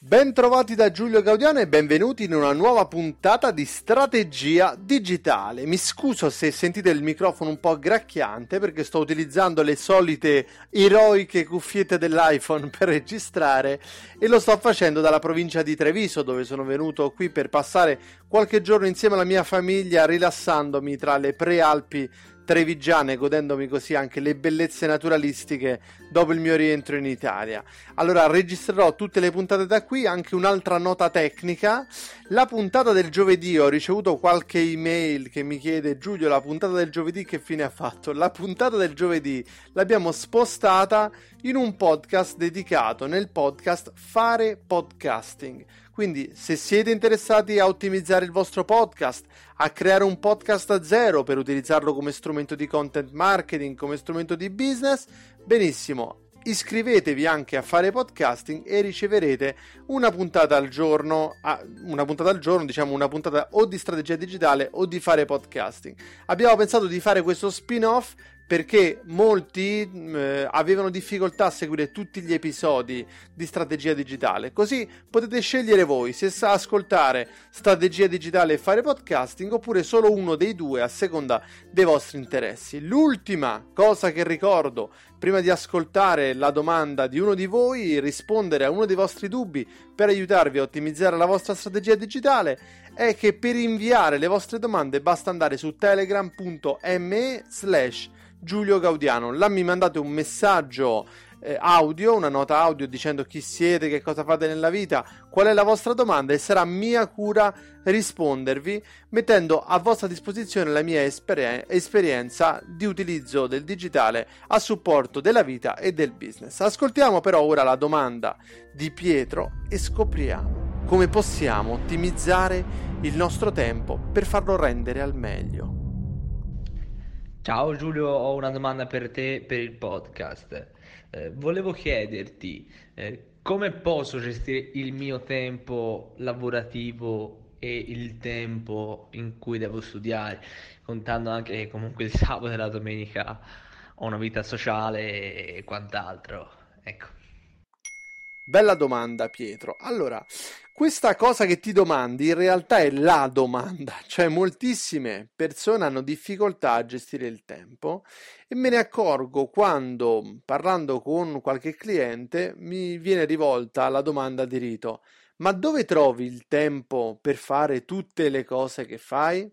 Bentrovati da Giulio Gaudiano e benvenuti in una nuova puntata di strategia digitale. Mi scuso se sentite il microfono un po' gracchiante perché sto utilizzando le solite eroiche cuffiette dell'iPhone per registrare e lo sto facendo dalla provincia di Treviso dove sono venuto qui per passare qualche giorno insieme alla mia famiglia rilassandomi tra le prealpi trevigiane, godendomi così anche le bellezze naturalistiche dopo il mio rientro in Italia. Allora registrerò tutte le puntate da qui, anche un'altra nota tecnica. La puntata del giovedì, ho ricevuto qualche email che mi chiede Giulio, la puntata del giovedì che fine ha fatto? La puntata del giovedì l'abbiamo spostata in un podcast dedicato nel podcast Fare Podcasting. Quindi se siete interessati a ottimizzare il vostro podcast, a creare un podcast a zero per utilizzarlo come strumento di content marketing, come strumento di business, benissimo. Iscrivetevi anche a fare podcasting e riceverete una puntata al giorno, una puntata al giorno, diciamo una puntata o di strategia digitale o di fare podcasting. Abbiamo pensato di fare questo spin-off perché molti eh, avevano difficoltà a seguire tutti gli episodi di strategia digitale. Così potete scegliere voi se sa ascoltare strategia digitale e fare podcasting oppure solo uno dei due a seconda dei vostri interessi. L'ultima cosa che ricordo prima di ascoltare la domanda di uno di voi, rispondere a uno dei vostri dubbi per aiutarvi a ottimizzare la vostra strategia digitale è che per inviare le vostre domande basta andare su telegram.me slash Giulio Gaudiano. Là mi mandate un messaggio eh, audio, una nota audio dicendo chi siete, che cosa fate nella vita, qual è la vostra domanda e sarà mia cura rispondervi mettendo a vostra disposizione la mia esper- esperienza di utilizzo del digitale a supporto della vita e del business. Ascoltiamo però ora la domanda di Pietro e scopriamo come possiamo ottimizzare il nostro tempo per farlo rendere al meglio. Ciao Giulio, ho una domanda per te per il podcast. Eh, volevo chiederti eh, come posso gestire il mio tempo lavorativo e il tempo in cui devo studiare, contando anche che comunque il sabato e la domenica ho una vita sociale e quant'altro. Ecco. Bella domanda Pietro. Allora, questa cosa che ti domandi in realtà è la domanda, cioè moltissime persone hanno difficoltà a gestire il tempo e me ne accorgo quando parlando con qualche cliente mi viene rivolta la domanda di rito, ma dove trovi il tempo per fare tutte le cose che fai?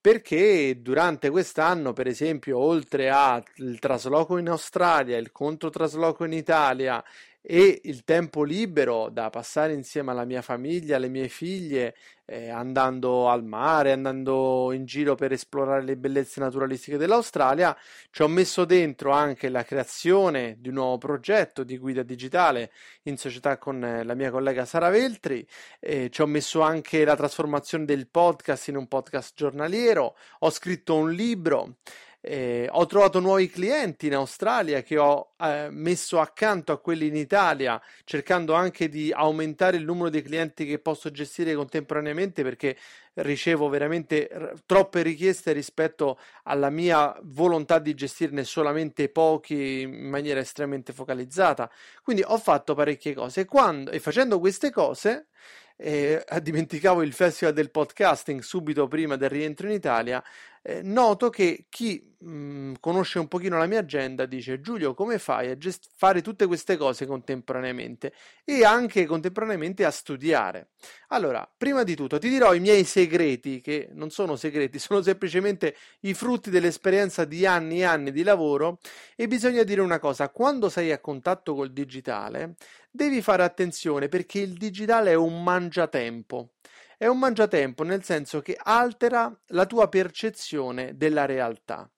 perché durante quest'anno, per esempio, oltre al trasloco in Australia, il controtrasloco in Italia e il tempo libero da passare insieme alla mia famiglia, alle mie figlie, eh, andando al mare, andando in giro per esplorare le bellezze naturalistiche dell'Australia, ci ho messo dentro anche la creazione di un nuovo progetto di guida digitale in società con eh, la mia collega Sara Veltri, eh, ci ho messo anche la trasformazione del podcast in un podcast giornaliero, ho scritto un libro. Eh, ho trovato nuovi clienti in Australia che ho eh, messo accanto a quelli in Italia, cercando anche di aumentare il numero di clienti che posso gestire contemporaneamente perché ricevo veramente r- troppe richieste rispetto alla mia volontà di gestirne solamente pochi in maniera estremamente focalizzata. Quindi ho fatto parecchie cose quando, e facendo queste cose eh, dimenticavo il festival del podcasting subito prima del rientro in Italia, eh, noto che chi mh, mm, conosce un pochino la mia agenda dice Giulio come fai a gest- fare tutte queste cose contemporaneamente e anche contemporaneamente a studiare allora prima di tutto ti dirò i miei segreti che non sono segreti sono semplicemente i frutti dell'esperienza di anni e anni di lavoro e bisogna dire una cosa quando sei a contatto col digitale devi fare attenzione perché il digitale è un mangiatempo è un mangiatempo nel senso che altera la tua percezione della realtà.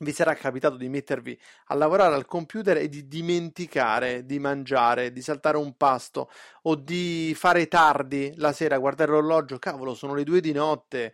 Vi sarà capitato di mettervi a lavorare al computer e di dimenticare di mangiare, di saltare un pasto o di fare tardi la sera, guardare l'orologio, cavolo, sono le due di notte,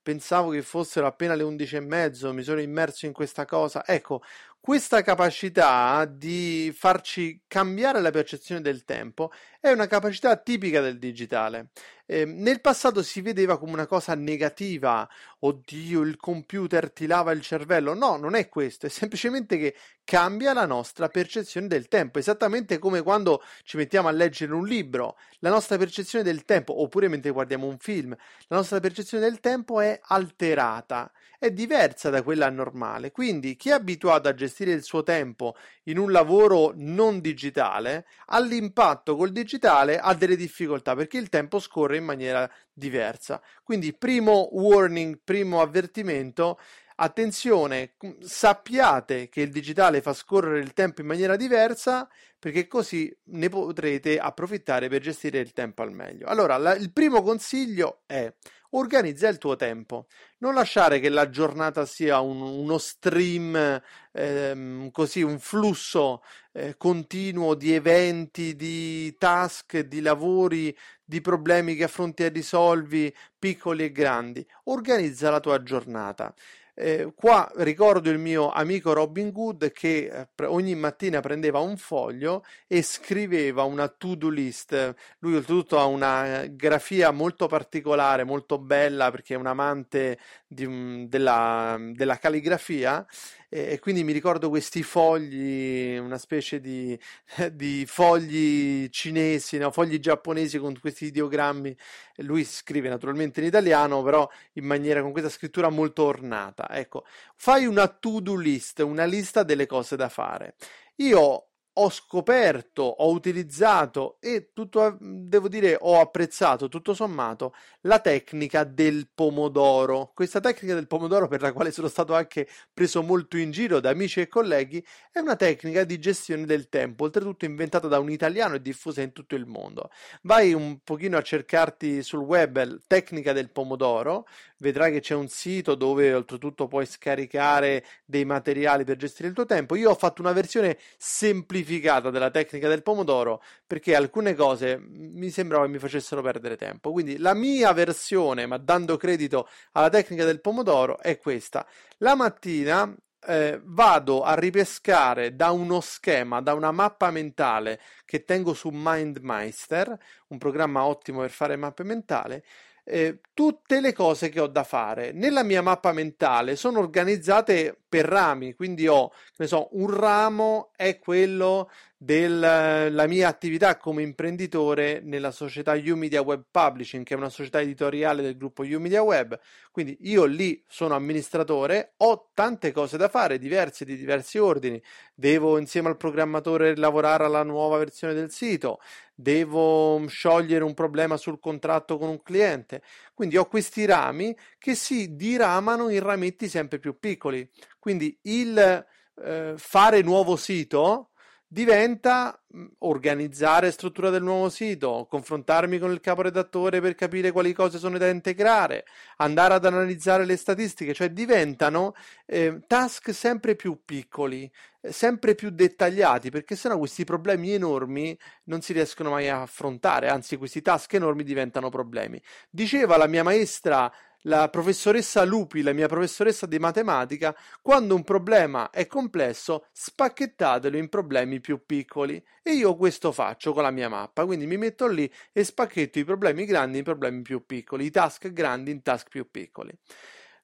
pensavo che fossero appena le undici e mezzo, mi sono immerso in questa cosa. Ecco, questa capacità di farci cambiare la percezione del tempo è una capacità tipica del digitale. Eh, nel passato si vedeva come una cosa negativa, oddio, il computer ti lava il cervello. No, non è questo, è semplicemente che cambia la nostra percezione del tempo, esattamente come quando ci mettiamo a leggere un libro, la nostra percezione del tempo, oppure mentre guardiamo un film, la nostra percezione del tempo è alterata, è diversa da quella normale. Quindi chi è abituato a gestire il suo tempo in un lavoro non digitale, all'impatto col digitale ha delle difficoltà perché il tempo scorre in maniera diversa. Quindi primo warning, primo avvertimento, attenzione, sappiate che il digitale fa scorrere il tempo in maniera diversa perché così ne potrete approfittare per gestire il tempo al meglio. Allora, la, il primo consiglio è organizza il tuo tempo, non lasciare che la giornata sia un, uno stream, ehm, così un flusso eh, continuo di eventi, di task, di lavori, di problemi che affronti e risolvi, piccoli e grandi. Organizza la tua giornata. Eh, qua ricordo il mio amico Robin Good che eh, ogni mattina prendeva un foglio e scriveva una to-do list. Lui oltretutto ha una grafia molto particolare, molto bella perché è un amante di, della, della calligrafia e, quindi mi ricordo questi fogli, una specie di, di fogli cinesi, no? fogli giapponesi con questi ideogrammi. Lui scrive naturalmente in italiano, però in maniera con questa scrittura molto ornata. Ecco, fai una to-do list, una lista delle cose da fare. Io ho scoperto, ho utilizzato e tutto, devo dire, ho apprezzato tutto sommato la tecnica del pomodoro. Questa tecnica del pomodoro, per la quale sono stato anche preso molto in giro da amici e colleghi, è una tecnica di gestione del tempo, oltretutto inventata da un italiano e diffusa in tutto il mondo. Vai un pochino a cercarti sul web tecnica del pomodoro, vedrai che c'è un sito dove oltretutto puoi scaricare dei materiali per gestire il tuo tempo. Io ho fatto una versione semplificata della tecnica del pomodoro perché alcune cose mi sembrava che mi facessero perdere tempo. Quindi la mia versione, ma dando credito alla tecnica del pomodoro, è questa. La mattina eh, vado a ripescare da uno schema, da una mappa mentale che tengo su MindMeister, un programma ottimo per fare mappe mentali eh, tutte le cose che ho da fare. Nella mia mappa mentale sono organizzate per rami, quindi ho, ne so, un ramo è quello della mia attività come imprenditore nella società Umedia Web Publishing, che è una società editoriale del gruppo Umedia Web. Quindi io lì sono amministratore, ho tante cose da fare, diverse di diversi ordini. Devo insieme al programmatore lavorare alla nuova versione del sito, devo sciogliere un problema sul contratto con un cliente. Quindi ho questi rami che si diramano in rametti sempre più piccoli. Quindi il eh, fare nuovo sito diventa mh, organizzare struttura del nuovo sito, confrontarmi con il caporedattore per capire quali cose sono da integrare, andare ad analizzare le statistiche, cioè diventano eh, task sempre più piccoli, eh, sempre più dettagliati, perché sennò questi problemi enormi non si riescono mai a affrontare, anzi questi task enormi diventano problemi. Diceva la mia maestra la professoressa Lupi, la mia professoressa di matematica, quando un problema è complesso, spacchettatelo in problemi più piccoli. E io questo faccio con la mia mappa, quindi mi metto lì e spacchetto i problemi grandi in problemi più piccoli, i task grandi in task più piccoli.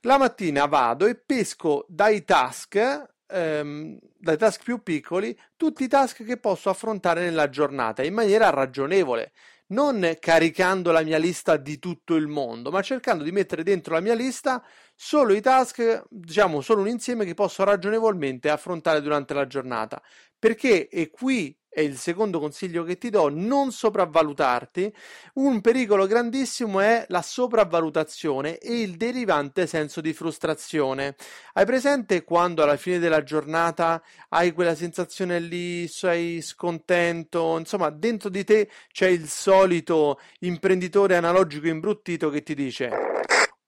La mattina vado e pesco dai task ehm, dai task più piccoli tutti i task che posso affrontare nella giornata in maniera ragionevole non caricando la mia lista di tutto il mondo, ma cercando di mettere dentro la mia lista solo i task, diciamo solo un insieme che posso ragionevolmente affrontare durante la giornata. Perché, e qui è il secondo consiglio che ti do, non sopravvalutarti. Un pericolo grandissimo è la sopravvalutazione e il derivante senso di frustrazione. Hai presente quando alla fine della giornata hai quella sensazione lì, sei scontento, insomma, dentro di te c'è il solito imprenditore analogico imbruttito che ti dice: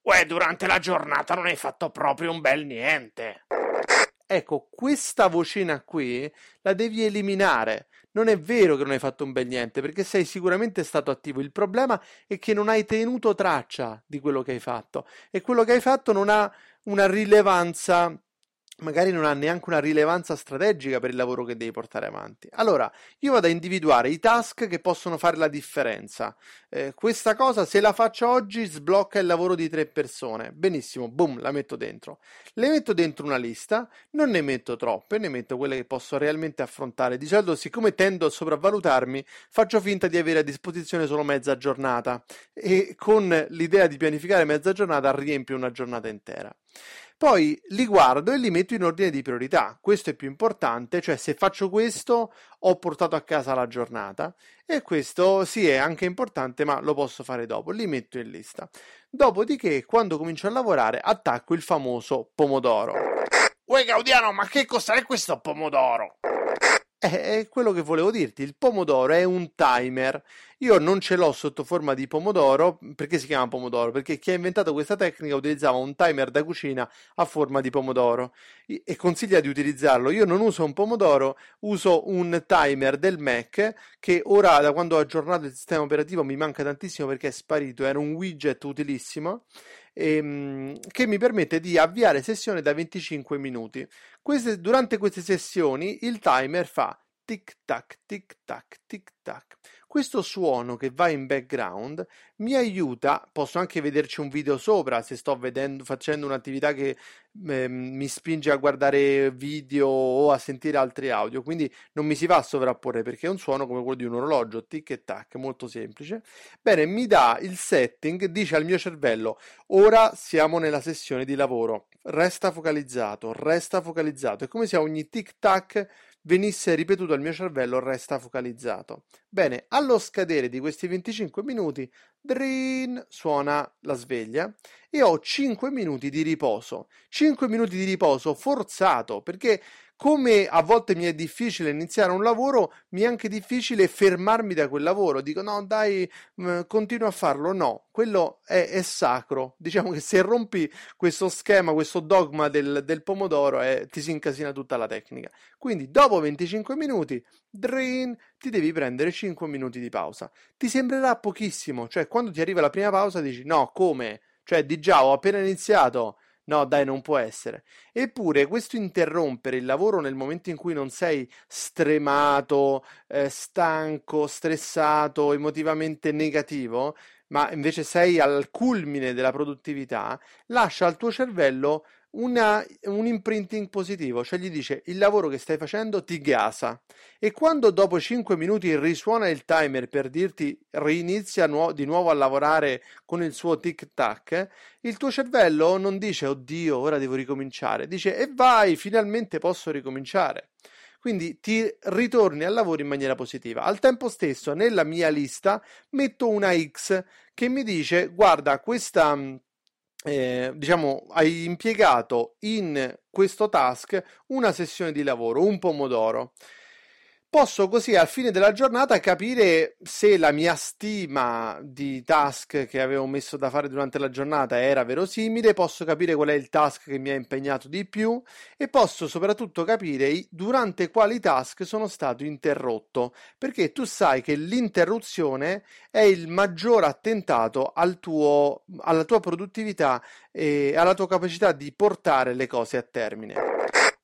Uè, durante la giornata non hai fatto proprio un bel niente. Ecco, questa vocina qui la devi eliminare. Non è vero che non hai fatto un bel niente, perché sei sicuramente stato attivo. Il problema è che non hai tenuto traccia di quello che hai fatto e quello che hai fatto non ha una rilevanza magari non ha neanche una rilevanza strategica per il lavoro che devi portare avanti. Allora, io vado a individuare i task che possono fare la differenza. Eh, questa cosa, se la faccio oggi, sblocca il lavoro di tre persone. Benissimo, boom, la metto dentro. Le metto dentro una lista, non ne metto troppe, ne metto quelle che posso realmente affrontare. Di solito, siccome tendo a sopravvalutarmi, faccio finta di avere a disposizione solo mezza giornata e con l'idea di pianificare mezza giornata riempio una giornata intera. Poi li guardo e li metto in ordine di priorità. Questo è più importante, cioè se faccio questo ho portato a casa la giornata e questo sì è anche importante, ma lo posso fare dopo. Li metto in lista. Dopodiché, quando comincio a lavorare, attacco il famoso pomodoro. Uè Gaudiano, ma che cos'è questo pomodoro? È quello che volevo dirti, il pomodoro è un timer. Io non ce l'ho sotto forma di pomodoro, perché si chiama pomodoro? Perché chi ha inventato questa tecnica utilizzava un timer da cucina a forma di pomodoro e consiglia di utilizzarlo. Io non uso un pomodoro, uso un timer del Mac che ora da quando ho aggiornato il sistema operativo mi manca tantissimo perché è sparito, era un widget utilissimo ehm, che mi permette di avviare sessione da 25 minuti. Queste, durante queste sessioni il timer fa tic tac tic tac tic tac questo suono che va in background mi aiuta, posso anche vederci un video sopra se sto vedendo, facendo un'attività che eh, mi spinge a guardare video o a sentire altri audio, quindi non mi si va a sovrapporre perché è un suono come quello di un orologio, tic e tac, molto semplice. Bene, mi dà il setting, dice al mio cervello, ora siamo nella sessione di lavoro, resta focalizzato, resta focalizzato, è come se a ogni tic tac venisse ripetuto al mio cervello resta focalizzato. Bene, allo scadere di questi 25 minuti, drin, suona la sveglia e ho 5 minuti di riposo. 5 minuti di riposo forzato perché come a volte mi è difficile iniziare un lavoro, mi è anche difficile fermarmi da quel lavoro. Dico no, dai, mh, continuo a farlo. No, quello è, è, sacro. Diciamo che se rompi questo schema, questo dogma del, del pomodoro, eh, ti si incasina tutta la tecnica. Quindi dopo 25 minuti, drin, ti devi prendere 5 minuti di pausa. Ti sembrerà pochissimo, cioè quando ti arriva la prima pausa dici no, come? Cioè di già ho appena iniziato No, dai, non può essere. Eppure questo interrompere il lavoro nel momento in cui non sei stremato, eh, stanco, stressato, emotivamente negativo, ma invece sei al culmine della produttività, lascia al tuo cervello una, un imprinting positivo, cioè gli dice il lavoro che stai facendo ti gasa e quando dopo 5 minuti risuona il timer per dirti rinizia nuo- di nuovo a lavorare con il suo tic tac, il tuo cervello non dice oddio ora devo ricominciare, dice e vai finalmente posso ricominciare. Quindi ti ritorni al lavoro in maniera positiva. Al tempo stesso, nella mia lista metto una X che mi dice: Guarda, questa eh, diciamo, hai impiegato in questo task una sessione di lavoro, un pomodoro. Posso così al fine della giornata capire se la mia stima di task che avevo messo da fare durante la giornata era verosimile, posso capire qual è il task che mi ha impegnato di più e posso soprattutto capire durante quali task sono stato interrotto, perché tu sai che l'interruzione è il maggior attentato al tuo, alla tua produttività e alla tua capacità di portare le cose a termine.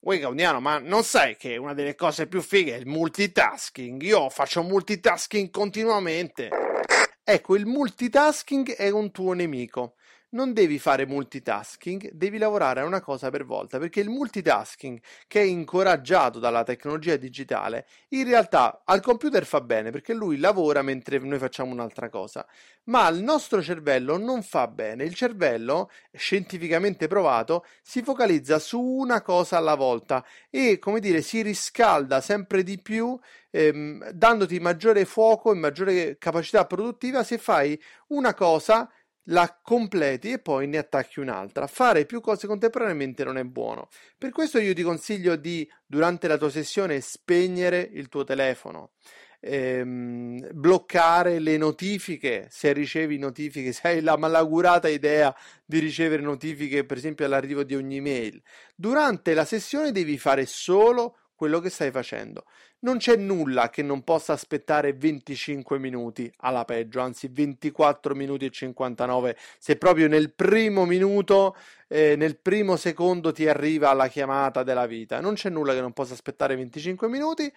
Uè Gaudiano, ma non sai che una delle cose più fighe è il multitasking? Io faccio multitasking continuamente. Ecco, il multitasking è un tuo nemico non devi fare multitasking, devi lavorare a una cosa per volta, perché il multitasking che è incoraggiato dalla tecnologia digitale, in realtà al computer fa bene perché lui lavora mentre noi facciamo un'altra cosa, ma al nostro cervello non fa bene. Il cervello, scientificamente provato, si focalizza su una cosa alla volta e, come dire, si riscalda sempre di più ehm, dandoti maggiore fuoco e maggiore capacità produttiva se fai una cosa la completi e poi ne attacchi un'altra. Fare più cose contemporaneamente non è buono. Per questo io ti consiglio di, durante la tua sessione, spegnere il tuo telefono. Ehm, bloccare le notifiche se ricevi notifiche, se hai la malaugurata idea di ricevere notifiche, per esempio all'arrivo di ogni mail. Durante la sessione devi fare solo quello che stai facendo. Non c'è nulla che non possa aspettare 25 minuti alla peggio, anzi 24 minuti e 59, se proprio nel primo minuto, eh, nel primo secondo ti arriva la chiamata della vita. Non c'è nulla che non possa aspettare 25 minuti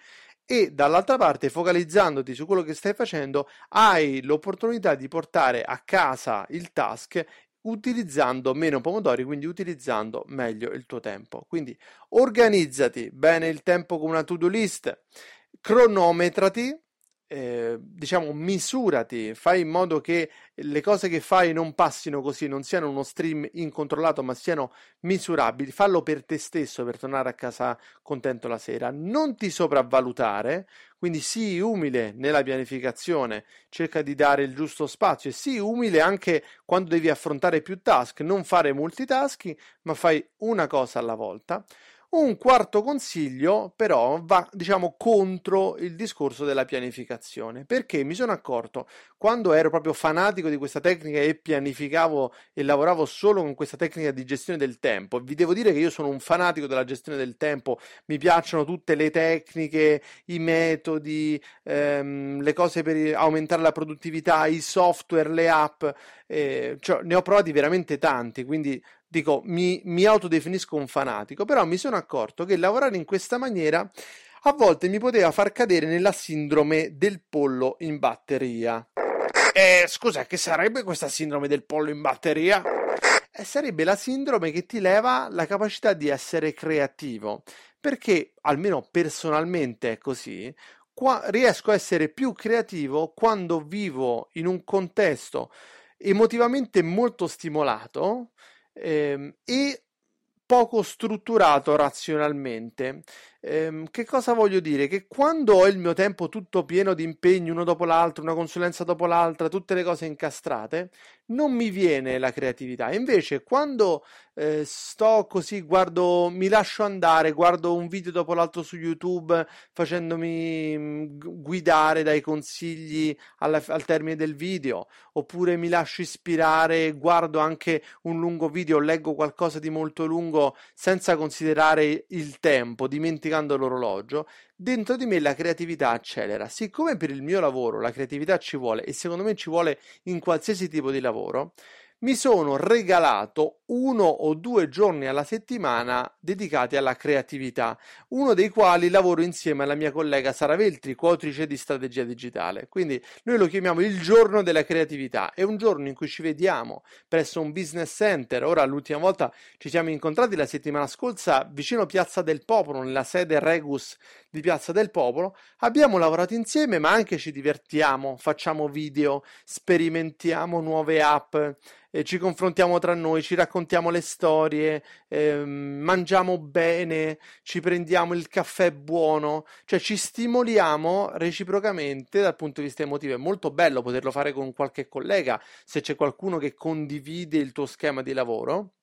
e dall'altra parte, focalizzandoti su quello che stai facendo, hai l'opportunità di portare a casa il task utilizzando meno pomodori, quindi utilizzando meglio il tuo tempo. Quindi organizzati bene il tempo con una to-do list, cronometrati eh, diciamo, misurati, fai in modo che le cose che fai non passino così, non siano uno stream incontrollato, ma siano misurabili. Fallo per te stesso per tornare a casa contento la sera. Non ti sopravvalutare, quindi sii umile nella pianificazione, cerca di dare il giusto spazio e sii umile anche quando devi affrontare più task. Non fare multitasking, ma fai una cosa alla volta. Un quarto consiglio però va, diciamo, contro il discorso della pianificazione, perché mi sono accorto quando ero proprio fanatico di questa tecnica e pianificavo e lavoravo solo con questa tecnica di gestione del tempo. Vi devo dire che io sono un fanatico della gestione del tempo, mi piacciono tutte le tecniche, i metodi, ehm, le cose per aumentare la produttività, i software, le app, eh, cioè, ne ho provati veramente tanti, quindi dico, mi, mi autodefinisco un fanatico, però mi sono accorto che lavorare in questa maniera a volte mi poteva far cadere nella sindrome del pollo in batteria. Eh, scusa, che sarebbe questa sindrome del pollo in batteria? Eh, sarebbe la sindrome che ti leva la capacità di essere creativo, perché almeno personalmente è così. Qua, riesco a essere più creativo quando vivo in un contesto emotivamente molto stimolato ehm, e poco strutturato razionalmente. Ehm, che cosa voglio dire? Che quando ho il mio tempo tutto pieno di impegni uno dopo l'altro, una consulenza dopo l'altra, tutte le cose incastrate, non mi viene la creatività. Invece, quando eh, sto così, guardo, mi lascio andare, guardo un video dopo l'altro su YouTube, facendomi mm, guidare dai consigli alla, al termine del video, oppure mi lascio ispirare, guardo anche un lungo video, leggo qualcosa di molto lungo senza considerare il tempo, dimenticando l'orologio, dentro di me la creatività accelera. Siccome per il mio lavoro la creatività ci vuole e secondo me ci vuole in qualsiasi tipo di lavoro, mi sono regalato uno o due giorni alla settimana dedicati alla creatività, uno dei quali lavoro insieme alla mia collega Sara Veltri, coautrice di Strategia Digitale. Quindi noi lo chiamiamo il giorno della creatività, è un giorno in cui ci vediamo presso un business center. Ora l'ultima volta ci siamo incontrati la settimana scorsa vicino Piazza del Popolo, nella sede Regus di Piazza del Popolo. Abbiamo lavorato insieme, ma anche ci divertiamo, facciamo video, sperimentiamo nuove app eh, ci confrontiamo tra noi, ci raccontiamo le storie, eh, mangiamo bene, ci prendiamo il caffè buono, cioè ci stimoliamo reciprocamente dal punto di vista emotivo. È molto bello poterlo fare con qualche collega, se c'è qualcuno che condivide il tuo schema di lavoro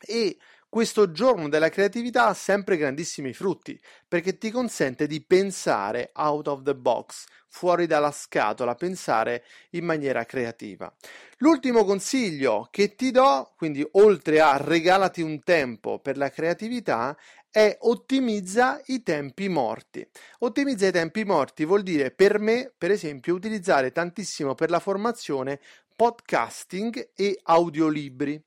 e questo giorno della creatività ha sempre grandissimi frutti perché ti consente di pensare out of the box, fuori dalla scatola, pensare in maniera creativa. L'ultimo consiglio che ti do, quindi oltre a regalati un tempo per la creatività, è ottimizza i tempi morti. Ottimizza i tempi morti vuol dire per me, per esempio, utilizzare tantissimo per la formazione podcasting e audiolibri.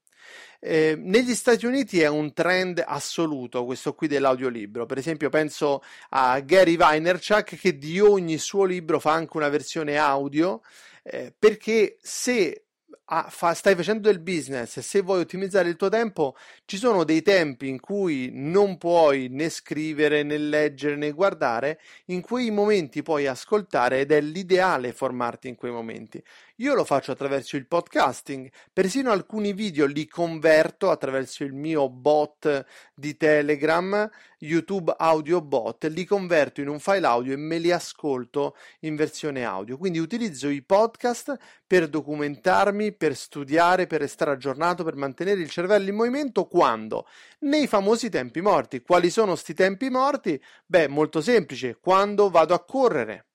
Eh, negli Stati Uniti è un trend assoluto questo qui dell'audiolibro. Per esempio, penso a Gary Vaynerchuk che di ogni suo libro fa anche una versione audio. Eh, perché se ah, fa, stai facendo del business e se vuoi ottimizzare il tuo tempo, ci sono dei tempi in cui non puoi né scrivere né leggere né guardare, in quei momenti puoi ascoltare ed è l'ideale formarti in quei momenti. Io lo faccio attraverso il podcasting, persino alcuni video li converto attraverso il mio bot di Telegram, YouTube Audio Bot, li converto in un file audio e me li ascolto in versione audio. Quindi utilizzo i podcast per documentarmi, per studiare, per restare aggiornato, per mantenere il cervello in movimento quando? Nei famosi tempi morti. Quali sono sti tempi morti? Beh, molto semplice, quando vado a correre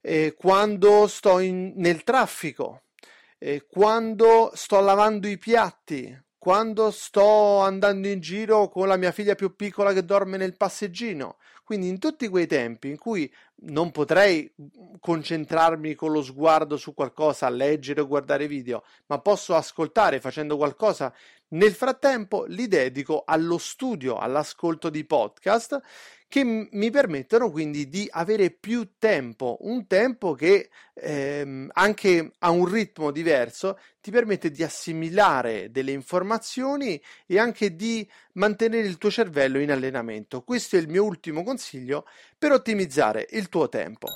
eh, quando sto in, nel traffico, eh, quando sto lavando i piatti, quando sto andando in giro con la mia figlia più piccola che dorme nel passeggino. Quindi in tutti quei tempi in cui non potrei concentrarmi con lo sguardo su qualcosa, leggere o guardare video, ma posso ascoltare facendo qualcosa, nel frattempo li dedico allo studio, all'ascolto di podcast che mi permettono quindi di avere più tempo, un tempo che ehm, anche a un ritmo diverso ti permette di assimilare delle informazioni e anche di mantenere il tuo cervello in allenamento. Questo è il mio ultimo consiglio per ottimizzare il tuo tempo.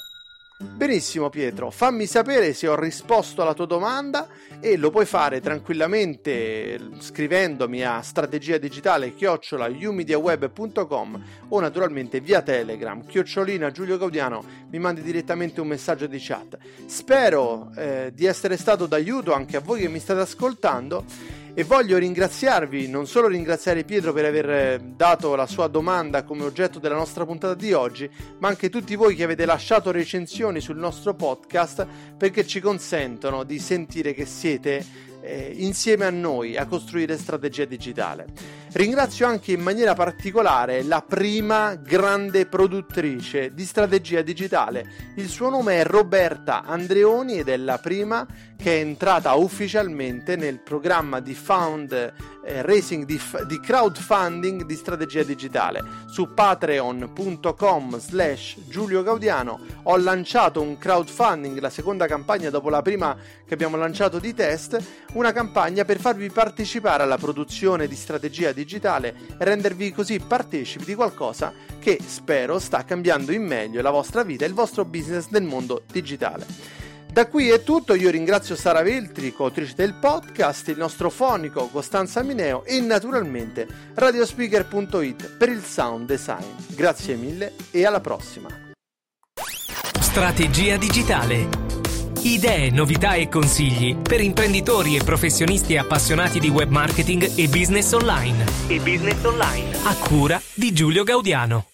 Benissimo Pietro, fammi sapere se ho risposto alla tua domanda e lo puoi fare tranquillamente scrivendomi a strategia digitale chiocciola umediaweb.com o naturalmente via Telegram chiocciolina Giulio Gaudiano mi mandi direttamente un messaggio di chat. Spero eh, di essere stato d'aiuto anche a voi che mi state ascoltando e voglio ringraziarvi, non solo ringraziare Pietro per aver eh, dato la sua domanda come oggetto della nostra puntata di oggi, ma anche tutti voi che avete lasciato recensioni sul nostro podcast perché ci consentono di sentire che siete eh, insieme a noi a costruire strategia digitale. Ringrazio anche in maniera particolare la prima grande produttrice di strategia digitale. Il suo nome è Roberta Andreoni ed è la prima che è entrata ufficialmente nel programma di Found eh, Racing di, di, crowdfunding di strategia digitale. Su patreon.com slash Giulio Gaudiano ho lanciato un crowdfunding, la seconda campagna dopo la prima che abbiamo lanciato di test, una campagna per farvi partecipare alla produzione di strategia digitale e rendervi così partecipi di qualcosa che spero sta cambiando in meglio la vostra vita e il vostro business nel mondo digitale. Da qui è tutto, io ringrazio Sara Veltri, coautrice del podcast, il nostro fonico Costanza Mineo e naturalmente radiospeaker.it per il sound design. Grazie mille e alla prossima. Strategia digitale. Idee, novità e consigli per imprenditori e professionisti appassionati di web marketing e business online. E business online. A cura di Giulio Gaudiano.